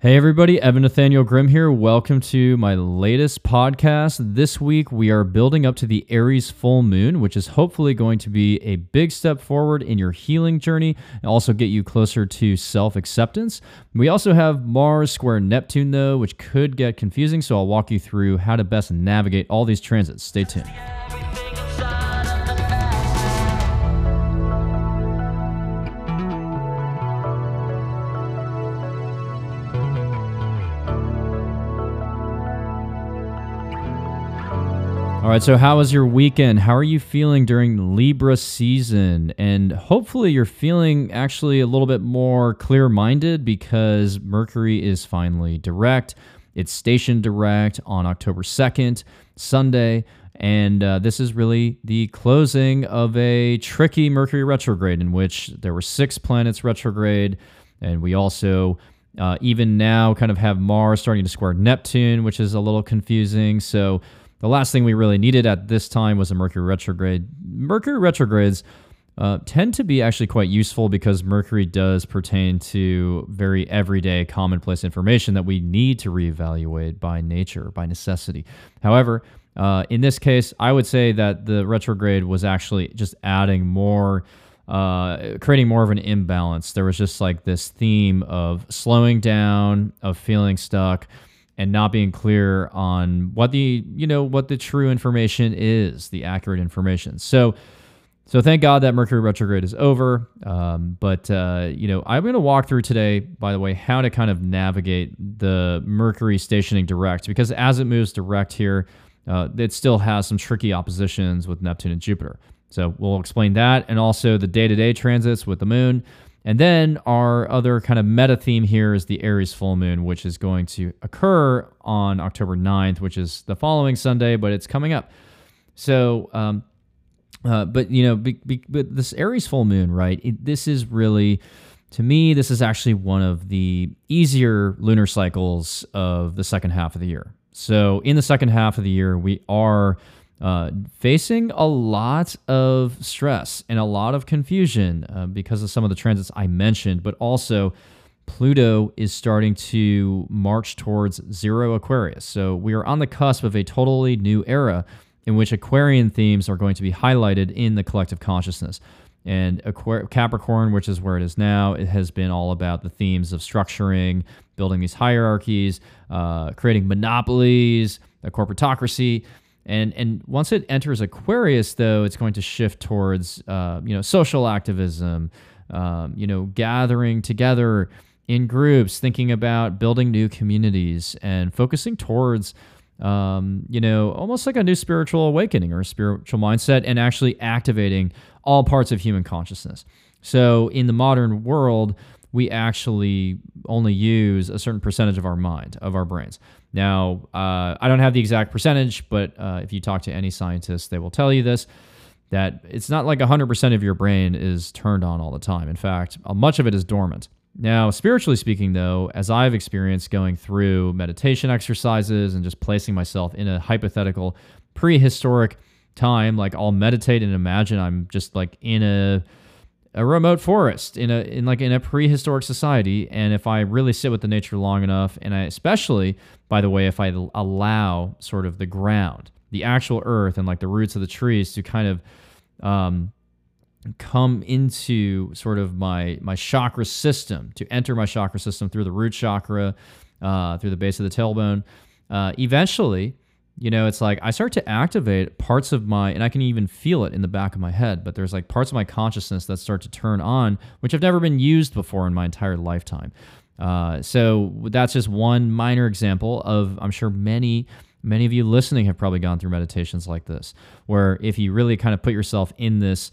Hey everybody, Evan Nathaniel Grimm here. Welcome to my latest podcast. This week we are building up to the Aries full moon, which is hopefully going to be a big step forward in your healing journey and also get you closer to self acceptance. We also have Mars square Neptune though, which could get confusing, so I'll walk you through how to best navigate all these transits. Stay tuned. All right, so how was your weekend? How are you feeling during Libra season? And hopefully you're feeling actually a little bit more clear minded because Mercury is finally direct. It's stationed direct on October 2nd, Sunday. And uh, this is really the closing of a tricky Mercury retrograde in which there were six planets retrograde. And we also, uh, even now, kind of have Mars starting to square Neptune, which is a little confusing. So, the last thing we really needed at this time was a Mercury retrograde. Mercury retrogrades uh, tend to be actually quite useful because Mercury does pertain to very everyday, commonplace information that we need to reevaluate by nature, by necessity. However, uh, in this case, I would say that the retrograde was actually just adding more, uh, creating more of an imbalance. There was just like this theme of slowing down, of feeling stuck and not being clear on what the you know what the true information is, the accurate information. So, so thank God that Mercury retrograde is over. Um, but uh, you know, I'm going to walk through today, by the way, how to kind of navigate the Mercury stationing direct because as it moves direct here, uh, it still has some tricky oppositions with Neptune and Jupiter. So we'll explain that, and also the day-to-day transits with the Moon. And then our other kind of meta theme here is the Aries full moon, which is going to occur on October 9th, which is the following Sunday, but it's coming up. So, um, uh, but you know, be, be, but this Aries full moon, right? It, this is really, to me, this is actually one of the easier lunar cycles of the second half of the year. So, in the second half of the year, we are uh, facing a lot of stress and a lot of confusion uh, because of some of the transits I mentioned, but also Pluto is starting to march towards zero Aquarius. So we are on the cusp of a totally new era in which Aquarian themes are going to be highlighted in the collective consciousness. And Capricorn, which is where it is now, it has been all about the themes of structuring, building these hierarchies, uh, creating monopolies, a corporatocracy. And and once it enters Aquarius, though, it's going to shift towards uh, you know social activism, um, you know gathering together in groups, thinking about building new communities, and focusing towards um, you know almost like a new spiritual awakening or a spiritual mindset, and actually activating all parts of human consciousness. So in the modern world, we actually only use a certain percentage of our mind, of our brains. Now, uh, I don't have the exact percentage, but uh, if you talk to any scientist, they will tell you this that it's not like 100% of your brain is turned on all the time. In fact, uh, much of it is dormant. Now, spiritually speaking, though, as I've experienced going through meditation exercises and just placing myself in a hypothetical prehistoric time, like I'll meditate and imagine I'm just like in a a remote forest in a in like in a prehistoric society and if i really sit with the nature long enough and i especially by the way if i allow sort of the ground the actual earth and like the roots of the trees to kind of um, come into sort of my my chakra system to enter my chakra system through the root chakra uh, through the base of the tailbone uh, eventually you know, it's like I start to activate parts of my, and I can even feel it in the back of my head, but there's like parts of my consciousness that start to turn on, which have never been used before in my entire lifetime. Uh, so that's just one minor example of, I'm sure many, many of you listening have probably gone through meditations like this, where if you really kind of put yourself in this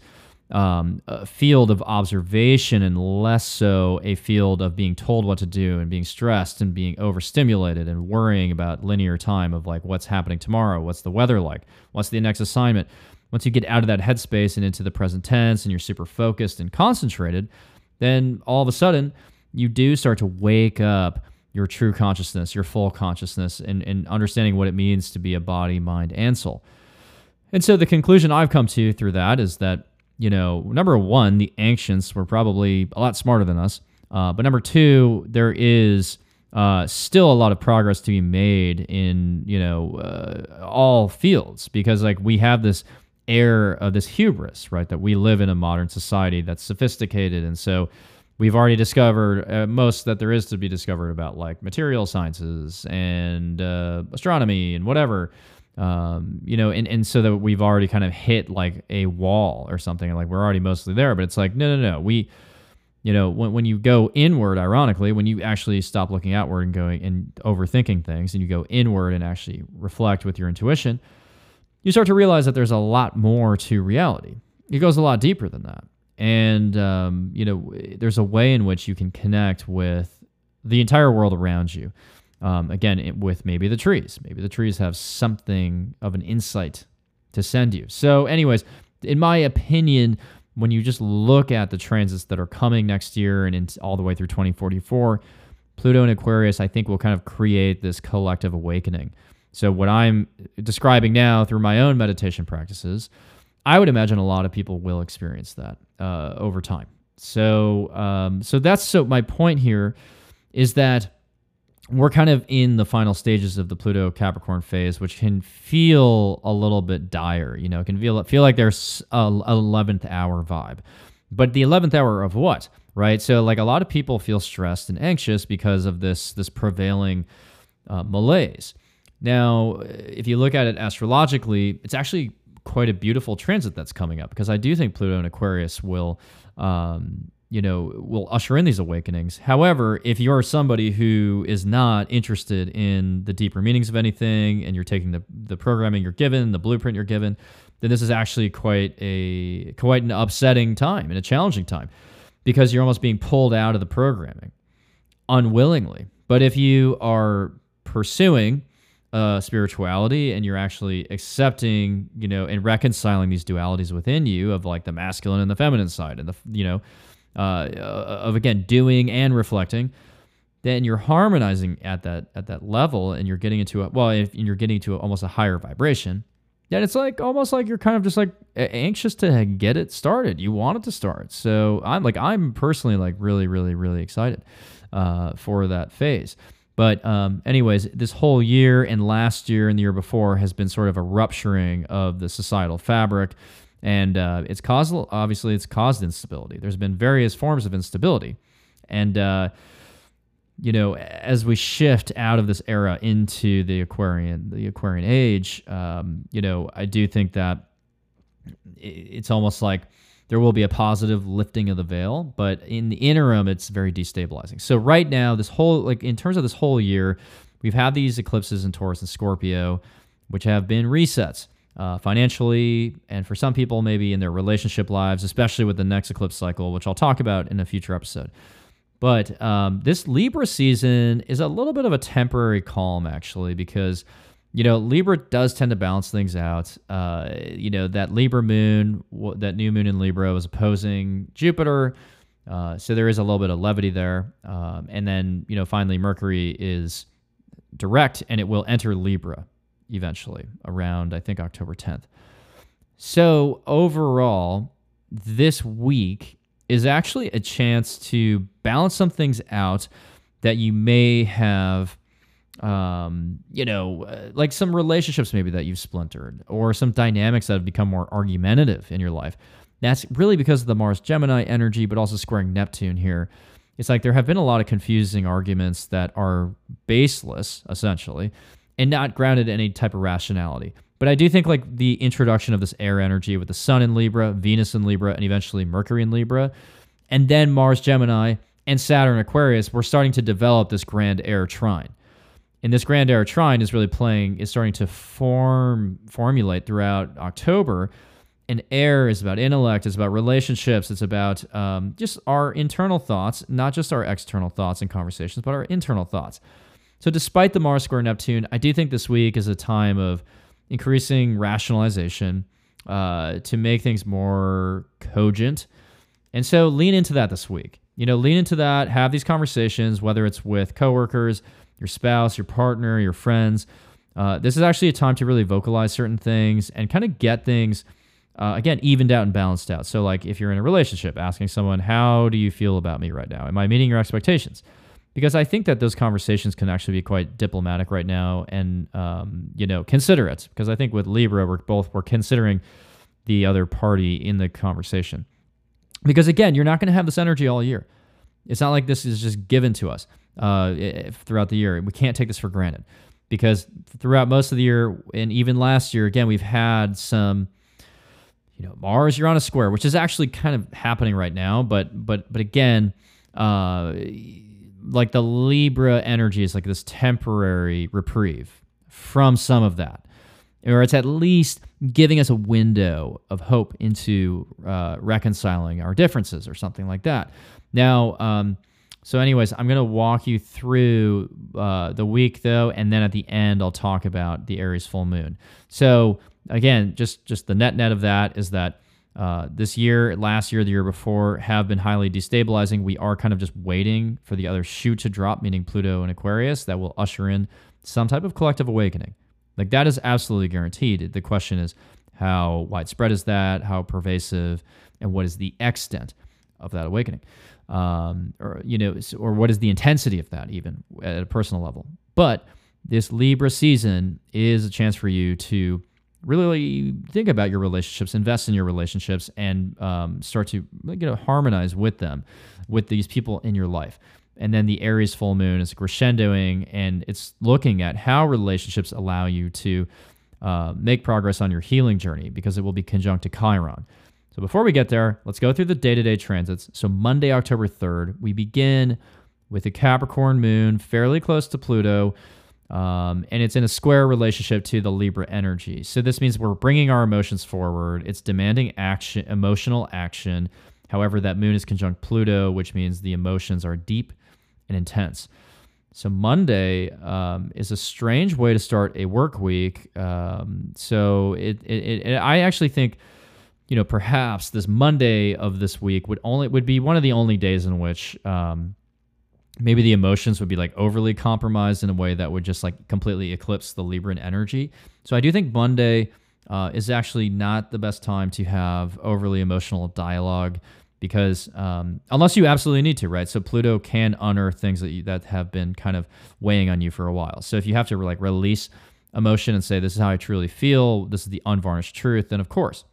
um, a field of observation and less so a field of being told what to do and being stressed and being overstimulated and worrying about linear time of like what's happening tomorrow, what's the weather like, what's the next assignment. Once you get out of that headspace and into the present tense and you're super focused and concentrated, then all of a sudden you do start to wake up your true consciousness, your full consciousness, and, and understanding what it means to be a body, mind, and soul. And so the conclusion I've come to through that is that you know, number one, the ancients were probably a lot smarter than us. Uh, but number two, there is uh, still a lot of progress to be made in you know uh, all fields because like we have this air of this hubris, right? That we live in a modern society that's sophisticated, and so we've already discovered uh, most that there is to be discovered about like material sciences and uh, astronomy and whatever. Um, you know, and, and so that we've already kind of hit like a wall or something, like we're already mostly there. But it's like, no, no, no. We, you know, when, when you go inward, ironically, when you actually stop looking outward and going and overthinking things and you go inward and actually reflect with your intuition, you start to realize that there's a lot more to reality. It goes a lot deeper than that. And, um, you know, there's a way in which you can connect with the entire world around you. Um, again, it, with maybe the trees. Maybe the trees have something of an insight to send you. So, anyways, in my opinion, when you just look at the transits that are coming next year and in, all the way through 2044, Pluto and Aquarius, I think, will kind of create this collective awakening. So, what I'm describing now through my own meditation practices, I would imagine a lot of people will experience that uh, over time. So, um, so that's so my point here is that we're kind of in the final stages of the Pluto Capricorn phase, which can feel a little bit dire. You know, it can feel feel like there's a eleventh hour vibe, but the eleventh hour of what? Right. So, like a lot of people feel stressed and anxious because of this this prevailing uh, malaise. Now, if you look at it astrologically, it's actually quite a beautiful transit that's coming up because I do think Pluto and Aquarius will, um, you know, will usher in these awakenings. However, if you're somebody who is not interested in the deeper meanings of anything and you're taking the, the programming you're given, the blueprint you're given, then this is actually quite a quite an upsetting time and a challenging time because you're almost being pulled out of the programming unwillingly. But if you are pursuing uh, spirituality and you're actually accepting, you know, and reconciling these dualities within you of like the masculine and the feminine side and the, you know, uh, of again doing and reflecting, then you're harmonizing at that at that level and you're getting into a well, if you're getting to almost a higher vibration, then it's like almost like you're kind of just like anxious to get it started. You want it to start. So I'm like I'm personally like really, really, really excited uh, for that phase. But, um, anyways, this whole year and last year and the year before has been sort of a rupturing of the societal fabric. And uh, it's caused, obviously, it's caused instability. There's been various forms of instability. And, uh, you know, as we shift out of this era into the Aquarian, the Aquarian age, um, you know, I do think that it's almost like there will be a positive lifting of the veil, but in the interim, it's very destabilizing. So right now, this whole like in terms of this whole year, we've had these eclipses in Taurus and Scorpio, which have been resets. Uh, financially, and for some people, maybe in their relationship lives, especially with the next eclipse cycle, which I'll talk about in a future episode. But um, this Libra season is a little bit of a temporary calm, actually, because you know, Libra does tend to balance things out. Uh, you know, that Libra moon, that new moon in Libra was opposing Jupiter. Uh, so there is a little bit of levity there. Um, and then, you know, finally, Mercury is direct and it will enter Libra eventually around, I think, October 10th. So overall, this week is actually a chance to balance some things out that you may have um, you know, uh, like some relationships maybe that you've splintered, or some dynamics that have become more argumentative in your life. That's really because of the Mars Gemini energy, but also squaring Neptune here. It's like there have been a lot of confusing arguments that are baseless, essentially, and not grounded in any type of rationality. But I do think like the introduction of this air energy with the Sun in Libra, Venus in Libra, and eventually Mercury in Libra, and then Mars Gemini and Saturn Aquarius, we're starting to develop this grand air trine and this grand air trine is really playing is starting to form formulate throughout october and air is about intellect it's about relationships it's about um, just our internal thoughts not just our external thoughts and conversations but our internal thoughts so despite the mars square neptune i do think this week is a time of increasing rationalization uh, to make things more cogent and so lean into that this week you know lean into that have these conversations whether it's with coworkers your spouse, your partner, your friends. Uh, this is actually a time to really vocalize certain things and kind of get things, uh, again, evened out and balanced out. So, like if you're in a relationship, asking someone, How do you feel about me right now? Am I meeting your expectations? Because I think that those conversations can actually be quite diplomatic right now, and um, you know, considerate. Because I think with Libra, we're both we're considering the other party in the conversation. Because again, you're not going to have this energy all year. It's not like this is just given to us uh, throughout the year. We can't take this for granted because throughout most of the year and even last year, again, we've had some you know Mars Uranus square, which is actually kind of happening right now. But but but again, uh, like the Libra energy is like this temporary reprieve from some of that, or it's at least giving us a window of hope into uh, reconciling our differences or something like that. Now. Um, so, anyways, I'm to walk you through uh, the week though, and then at the end, I'll talk about the Aries full moon. So, again, just just the net net of that is that uh, this year, last year, the year before have been highly destabilizing. We are kind of just waiting for the other shoe to drop, meaning Pluto and Aquarius, that will usher in some type of collective awakening. Like that is absolutely guaranteed. The question is how widespread is that, how pervasive, and what is the extent of that awakening, um, or you know, or what is the intensity of that, even at a personal level. But this Libra season is a chance for you to really think about your relationships, invest in your relationships, and um, start to know harmonize with them, with these people in your life. And then the Aries full moon is crescendoing, and it's looking at how relationships allow you to uh, make progress on your healing journey because it will be conjunct to Chiron. So before we get there, let's go through the day to day transits. So Monday, October 3rd, we begin with the Capricorn moon fairly close to Pluto. Um, and it's in a square relationship to the Libra energy. So this means we're bringing our emotions forward. It's demanding action, emotional action. However, that moon is conjunct Pluto, which means the emotions are deep and intense. So Monday um, is a strange way to start a work week. Um, so it, it, it, I actually think, you know, perhaps this Monday of this week would only would be one of the only days in which um, maybe the emotions would be like overly compromised in a way that would just like completely eclipse the Libran energy. So I do think Monday uh, is actually not the best time to have overly emotional dialogue because um, unless you absolutely need to, right? So Pluto can unearth things that you, that have been kind of weighing on you for a while. So if you have to like release emotion and say this is how I truly feel, this is the unvarnished truth, then of course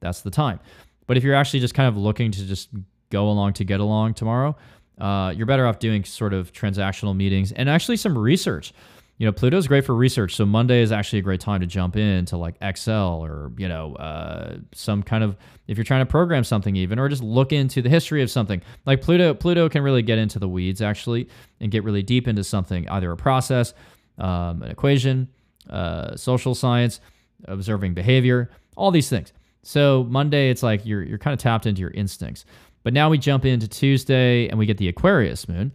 that's the time. But if you're actually just kind of looking to just go along to get along tomorrow, uh, you're better off doing sort of transactional meetings and actually some research. You know, Pluto's great for research, so Monday is actually a great time to jump into like Excel or you know uh, some kind of if you're trying to program something even or just look into the history of something. Like Pluto, Pluto can really get into the weeds actually and get really deep into something, either a process, um, an equation, uh, social science, observing behavior, all these things. So Monday, it's like you're you're kind of tapped into your instincts. But now we jump into Tuesday and we get the Aquarius moon.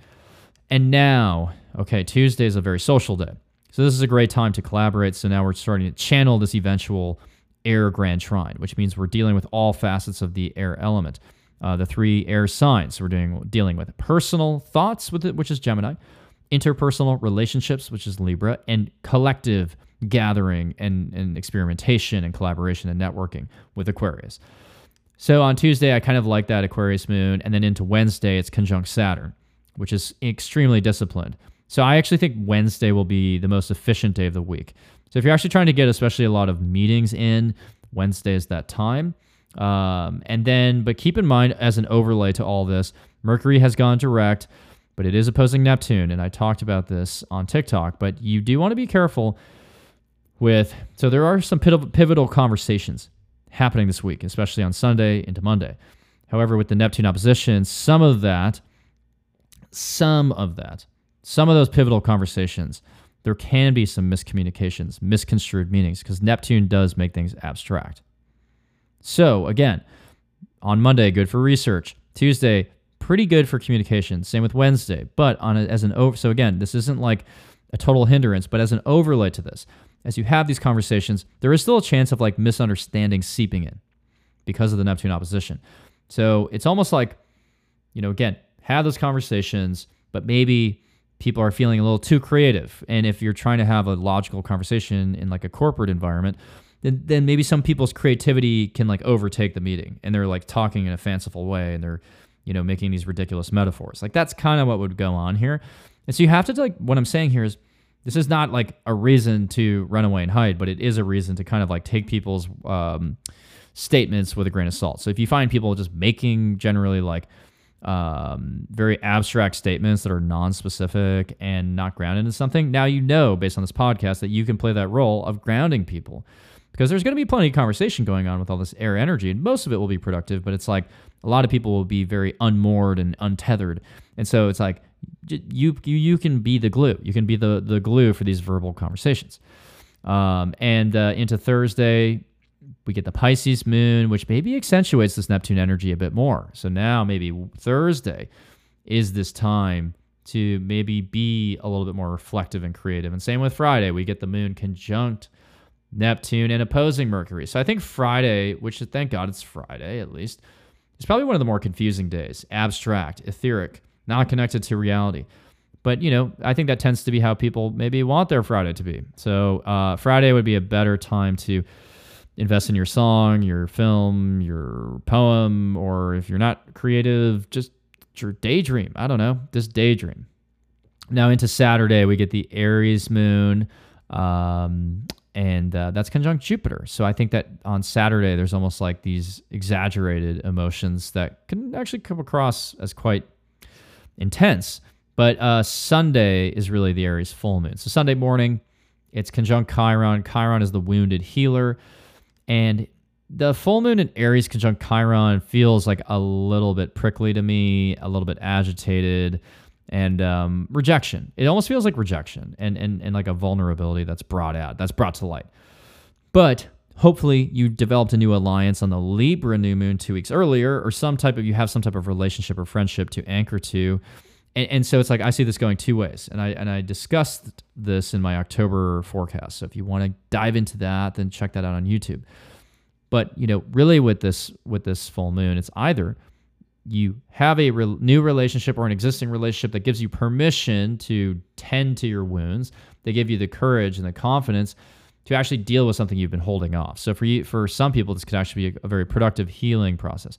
And now, okay, Tuesday is a very social day. So this is a great time to collaborate. So now we're starting to channel this eventual air grand trine, which means we're dealing with all facets of the air element. Uh, the three air signs. We're doing dealing with personal thoughts, with it, which is Gemini, interpersonal relationships, which is Libra, and collective gathering and, and experimentation and collaboration and networking with Aquarius. So on Tuesday, I kind of like that Aquarius moon. And then into Wednesday, it's conjunct Saturn, which is extremely disciplined. So I actually think Wednesday will be the most efficient day of the week. So if you're actually trying to get especially a lot of meetings in, Wednesday is that time. Um, and then, but keep in mind, as an overlay to all this, Mercury has gone direct, but it is opposing Neptune. And I talked about this on TikTok, but you do want to be careful with, so there are some pivotal conversations happening this week, especially on Sunday into Monday. However, with the Neptune opposition, some of that, some of that, some of those pivotal conversations, there can be some miscommunications, misconstrued meanings, because Neptune does make things abstract. So, again, on Monday, good for research. Tuesday, pretty good for communication. Same with Wednesday. But on a, as an over, so again, this isn't like a total hindrance, but as an overlay to this, as you have these conversations, there is still a chance of like misunderstanding seeping in because of the Neptune opposition. So it's almost like, you know, again, have those conversations, but maybe people are feeling a little too creative. And if you're trying to have a logical conversation in like a corporate environment, then, then maybe some people's creativity can like overtake the meeting and they're like talking in a fanciful way and they're, you know, making these ridiculous metaphors. Like that's kind of what would go on here. And so you have to like what I'm saying here is this is not like a reason to run away and hide, but it is a reason to kind of like take people's um, statements with a grain of salt. So if you find people just making generally like um, very abstract statements that are non-specific and not grounded in something, now you know based on this podcast that you can play that role of grounding people because there's going to be plenty of conversation going on with all this air energy, and most of it will be productive, but it's like a lot of people will be very unmoored and untethered, and so it's like you you you can be the glue. You can be the the glue for these verbal conversations. Um, and uh, into Thursday, we get the Pisces moon, which maybe accentuates this Neptune energy a bit more. So now maybe Thursday is this time to maybe be a little bit more reflective and creative. And same with Friday, we get the moon conjunct Neptune and opposing Mercury. So I think Friday, which thank God it's Friday at least, is probably one of the more confusing days. Abstract, etheric, not connected to reality. But you know, I think that tends to be how people maybe want their Friday to be. So uh, Friday would be a better time to invest in your song, your film, your poem, or if you're not creative, just your daydream. I don't know, just daydream. Now into Saturday, we get the Aries moon, um, and uh, that's conjunct Jupiter. So I think that on Saturday, there's almost like these exaggerated emotions that can actually come across as quite intense. But uh, Sunday is really the Aries full moon. So Sunday morning, it's conjunct Chiron. Chiron is the wounded healer. And the full moon in Aries conjunct Chiron feels like a little bit prickly to me, a little bit agitated, and um, rejection. It almost feels like rejection and, and, and like a vulnerability that's brought out, that's brought to light. But hopefully you developed a new alliance on the Libra new moon two weeks earlier, or some type of you have some type of relationship or friendship to anchor to. And, and, so it's like I see this going two ways, and I and I discussed this in my October forecast. So if you want to dive into that, then check that out on YouTube. But you know, really with this with this full moon, it's either you have a re- new relationship or an existing relationship that gives you permission to tend to your wounds. They give you the courage and the confidence to actually deal with something you've been holding off. So for you, for some people, this could actually be a, very productive healing process.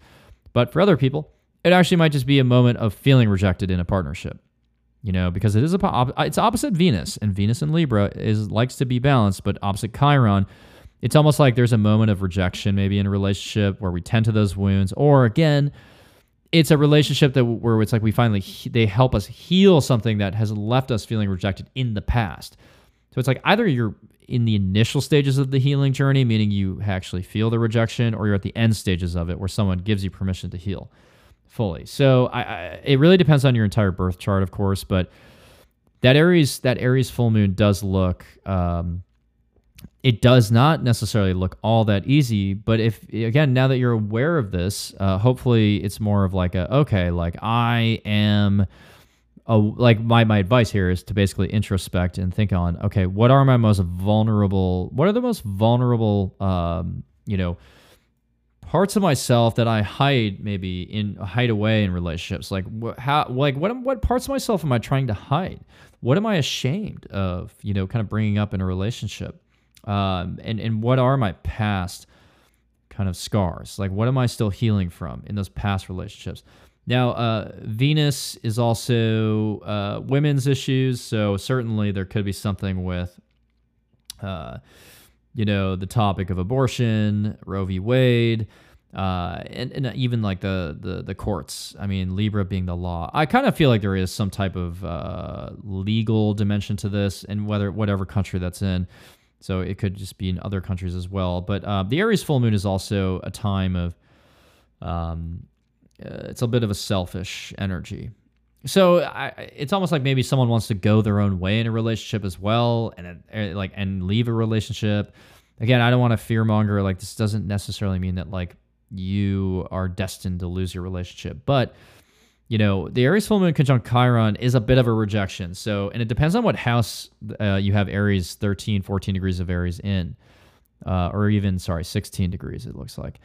But for other people, it actually might just be a moment of feeling rejected in a partnership. You know, because it is a it's opposite Venus, and Venus in Libra is likes to be balanced, but opposite Chiron, it's almost like there's a moment of rejection, maybe in a relationship where we tend to those wounds, or again, it's a relationship that where it's like we finally they help us heal something that has left us feeling rejected in the past. So it's like either you're in the initial stages of the healing journey, meaning you actually feel the rejection, or you're at the end stages of it where someone gives you permission to heal fully. So I, I, it really depends on your entire birth chart, of course, but that Aries that Aries full moon does look. Um, it does not necessarily look all that easy, but if again now that you're aware of this, uh, hopefully it's more of like a okay, like I am. A, like my, my advice here is to basically introspect and think on okay what are my most vulnerable what are the most vulnerable um, you know parts of myself that I hide maybe in hide away in relationships. Like wh- how like what what parts of myself am I trying to hide? What am I ashamed of? You know, kind of bringing up in a relationship, um, and and what are my past kind of scars? Like what am I still healing from in those past relationships? Now, uh, Venus is also uh, women's issues, so certainly there could be something with. Uh, you know, the topic of abortion, Roe v. Wade, uh, and, and even like the, the the courts. I mean, Libra being the law. I kind of feel like there is some type of uh, legal dimension to this, and whether whatever country that's in. So it could just be in other countries as well. But uh, the Aries full moon is also a time of, um, uh, it's a bit of a selfish energy so I, it's almost like maybe someone wants to go their own way in a relationship as well, and uh, like and leave a relationship. Again, I don't want to fear monger. Like this doesn't necessarily mean that like you are destined to lose your relationship, but you know the Aries full moon conjunct Chiron is a bit of a rejection. So, and it depends on what house uh, you have Aries 13, 14 degrees of Aries in, uh, or even sorry, 16 degrees. It looks like.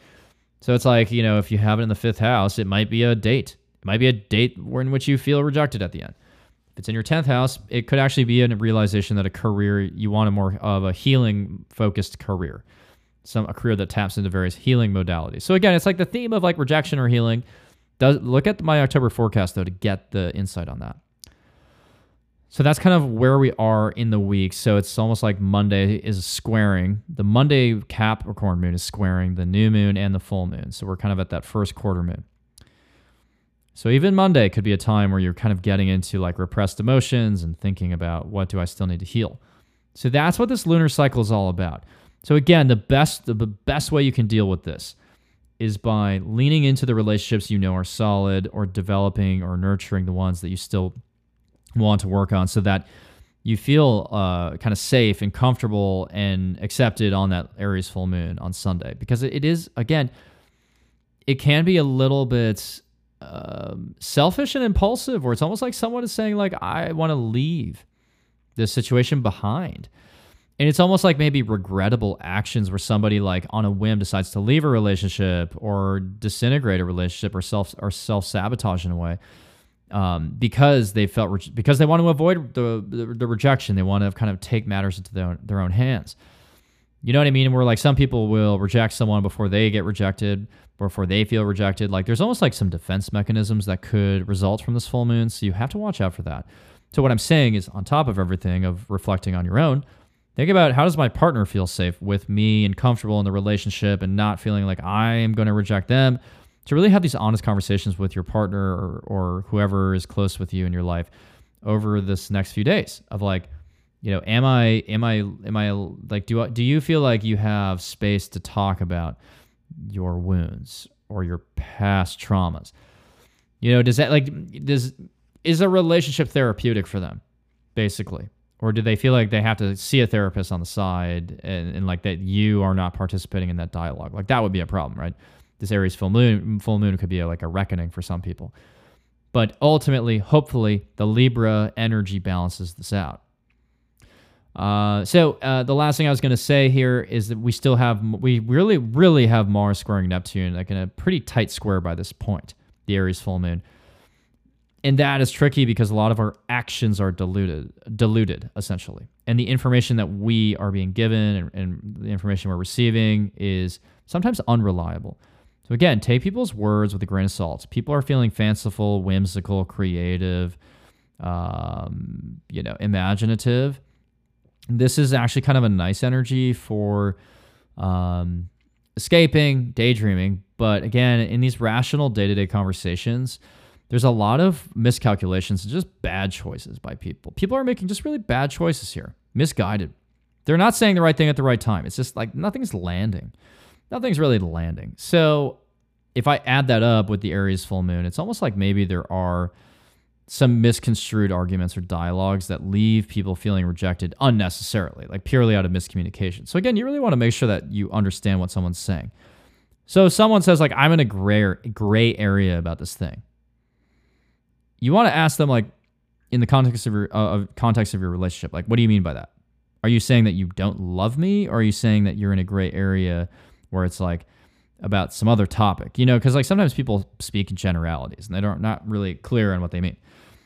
So it's like you know if you have it in the fifth house, it might be a date it might be a date in which you feel rejected at the end. If it's in your 10th house, it could actually be a realization that a career, you want a more of a healing focused career, some a career that taps into various healing modalities. So again, it's like the theme of like rejection or healing. Does look at my October forecast though to get the insight on that. So that's kind of where we are in the week. So it's almost like Monday is squaring. The Monday Capricorn moon is squaring the new moon and the full moon. So we're kind of at that first quarter moon. So even Monday could be a time where you're kind of getting into like repressed emotions and thinking about what do I still need to heal. So that's what this lunar cycle is all about. So again, the best the best way you can deal with this is by leaning into the relationships you know are solid or developing or nurturing the ones that you still want to work on so that you feel uh, kind of safe and comfortable and accepted on that Aries full moon on Sunday. Because it is again it can be a little bit um, selfish and impulsive where it's almost like someone is saying like I want to leave this situation behind. And it's almost like maybe regrettable actions where somebody like on a whim decides to leave a relationship or disintegrate a relationship or self or self sabotage in a way um, because they felt re- because they want to avoid the, the, the rejection. They want to kind of take matters into their own, their own hands. You know what I mean? Where like some people will reject someone before they get rejected, before they feel rejected. Like there's almost like some defense mechanisms that could result from this full moon. So you have to watch out for that. So what I'm saying is, on top of everything of reflecting on your own, think about how does my partner feel safe with me and comfortable in the relationship and not feeling like I am going to reject them to really have these honest conversations with your partner or, or whoever is close with you in your life over this next few days of like you know am i am i am i like do I, do you feel like you have space to talk about your wounds or your past traumas? You know does that like does is a relationship therapeutic for them basically? Or do they feel like they have to see a therapist on the side and, and like that you are not participating in that dialogue? Like that would be a problem right this Aries full moon full moon could be a, like a reckoning for some people. But ultimately, hopefully, the Libra energy balances this out. Uh, so uh, the last thing I was going to say here is that we still have we really really have Mars squaring Neptune like in a pretty tight square by this point, the Aries full moon. And that is tricky because a lot of our actions are diluted, diluted essentially, and the information that we are being given and, and the information we're receiving is sometimes unreliable. So again, take people's words with a grain of salt. People are feeling fanciful, whimsical, creative, um, you know, imaginative. This is actually kind of a nice energy for um, escaping, daydreaming. But again, in these rational day to day conversations, there's a lot of miscalculations and just bad choices by people. People are making just really bad choices here, misguided. They're not saying the right thing at the right time. It's just like nothing's landing nothing's really landing. So if I add that up with the Aries full moon, it's almost like maybe there are some misconstrued arguments or dialogues that leave people feeling rejected unnecessarily, like purely out of miscommunication. So again, you really want to make sure that you understand what someone's saying. So if someone says like I'm in a gray gray area about this thing, you want to ask them like in the context of your uh, context of your relationship, like what do you mean by that? Are you saying that you don't love me, or are you saying that you're in a gray area where it's like about some other topic, you know, because like sometimes people speak in generalities and they don't not really clear on what they mean.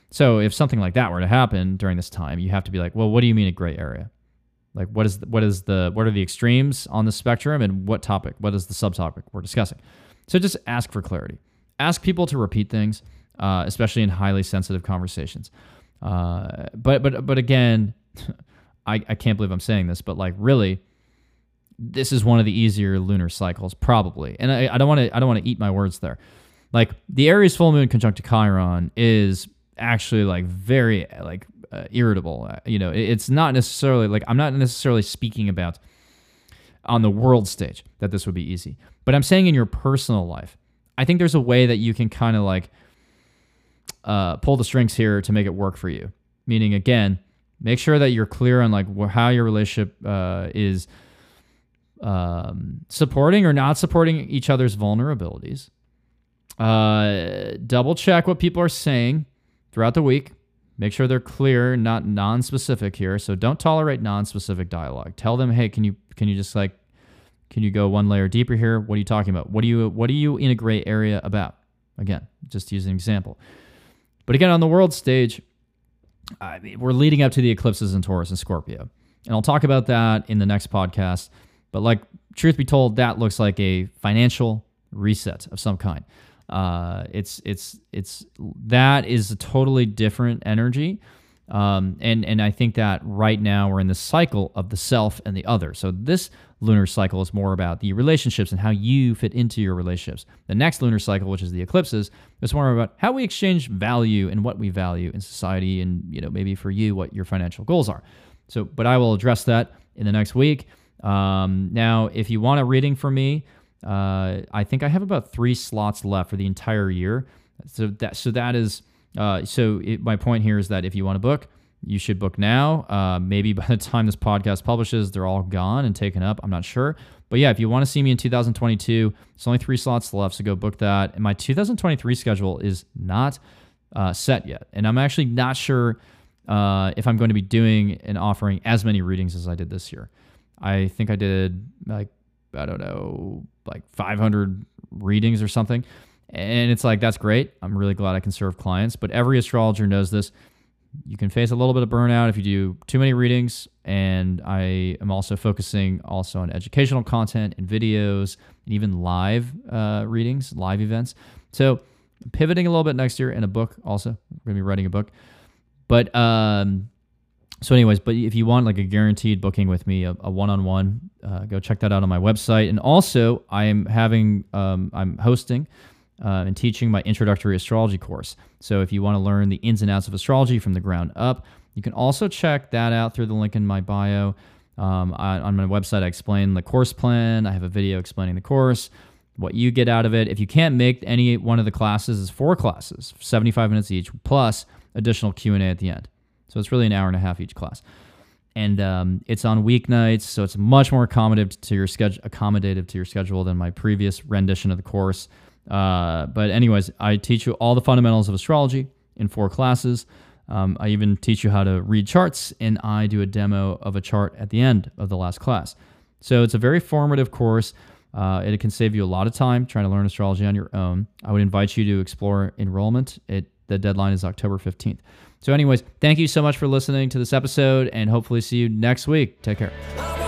So if something like that were to happen during this time, you have to be like, well, what do you mean a gray area? Like what is the, what is the what are the extremes on the spectrum and what topic? What is the subtopic we're discussing? So just ask for clarity. Ask people to repeat things, uh, especially in highly sensitive conversations. Uh, but but but again, I, I can't believe I'm saying this, but like really, this is one of the easier lunar cycles, probably. And I, don't want to I don't want to eat my words there. Like the Aries full moon conjunct to Chiron is actually like very like uh, irritable. Uh, you know, it's not necessarily like I'm not necessarily speaking about on the world stage that this would be easy, but I'm saying in your personal life, I think there's a way that you can kind of like uh, pull the strings here to make it work for you. Meaning, again, make sure that you're clear on like how your relationship uh, is um, supporting or not supporting each other's vulnerabilities. Uh, double check what people are saying throughout the week. Make sure they're clear, not non-specific here. So don't tolerate non-specific dialogue. Tell them, hey, can you can you just like can you go one layer deeper here? What are you talking about? What do you what are you in a gray area about? Again, just use an example. But again, on the world stage, I mean, we're leading up to the eclipses in Taurus and Scorpio. And I'll talk about that in the next podcast. But like truth be told, that looks like a financial reset of some kind. Uh, it's it's it's that is a totally different energy Um, and and I think that right now we're in the cycle of the self and the other. So this lunar cycle is more about the relationships and how you fit into your relationships. The next lunar cycle, which is the eclipses, is more about how we exchange value and what we value in society, and you know maybe for you what your financial goals are. So, but I will address that in the next week. Um, now, if you want a reading from me, uh, I think I have about three slots left for the entire year. So that so that is uh, so it, my point here is that if you want to book, you should book now. Uh, maybe by the time this podcast publishes, they're all gone and taken up. I'm not sure. But yeah, if you want to see me in 2022, it's only three slots left, so go book that. And my 2023 schedule is not uh, set yet, and I'm actually not sure uh, if I'm going to be doing and offering as many readings as I did this year. I think I did like I don't know, like 500 readings or something. And it's like, that's great. I'm really glad I can serve clients. But every astrologer knows this. You can face a little bit of burnout if you do too many readings. And I am also focusing also on educational content and videos and even live uh, readings, live events. So pivoting a little bit next year and a book also. To be writing a book. But um, so anyways but if you want like a guaranteed booking with me a, a one-on-one uh, go check that out on my website. And also i am having um, i'm hosting uh, and teaching my introductory astrology course. So if you want to learn the ins and outs of astrology from the ground up you can also check that out through the link in my bio. Um, I, on my website i explain the course plan. I have a video explaining the course what you get out of it. If you can't make any one of the classes is four classes 75 minutes each plus additional q&a at the end so it's really an hour and a half each class. And um, it's on weeknights, so it's much more accommodative to your schedule, accommodative to your schedule than my previous rendition of the course. Uh, but anyways, I teach you all the fundamentals of astrology in four classes. Um, I even teach you how to read charts, and I do a demo of a chart at the end of the last class. So it's a very formative course. Uh, it can save you a lot of time trying to learn astrology on your own. I would invite you to explore enrollment. It the deadline is October 15th. So, anyways, thank you so much for listening to this episode and hopefully see you next week. Take care.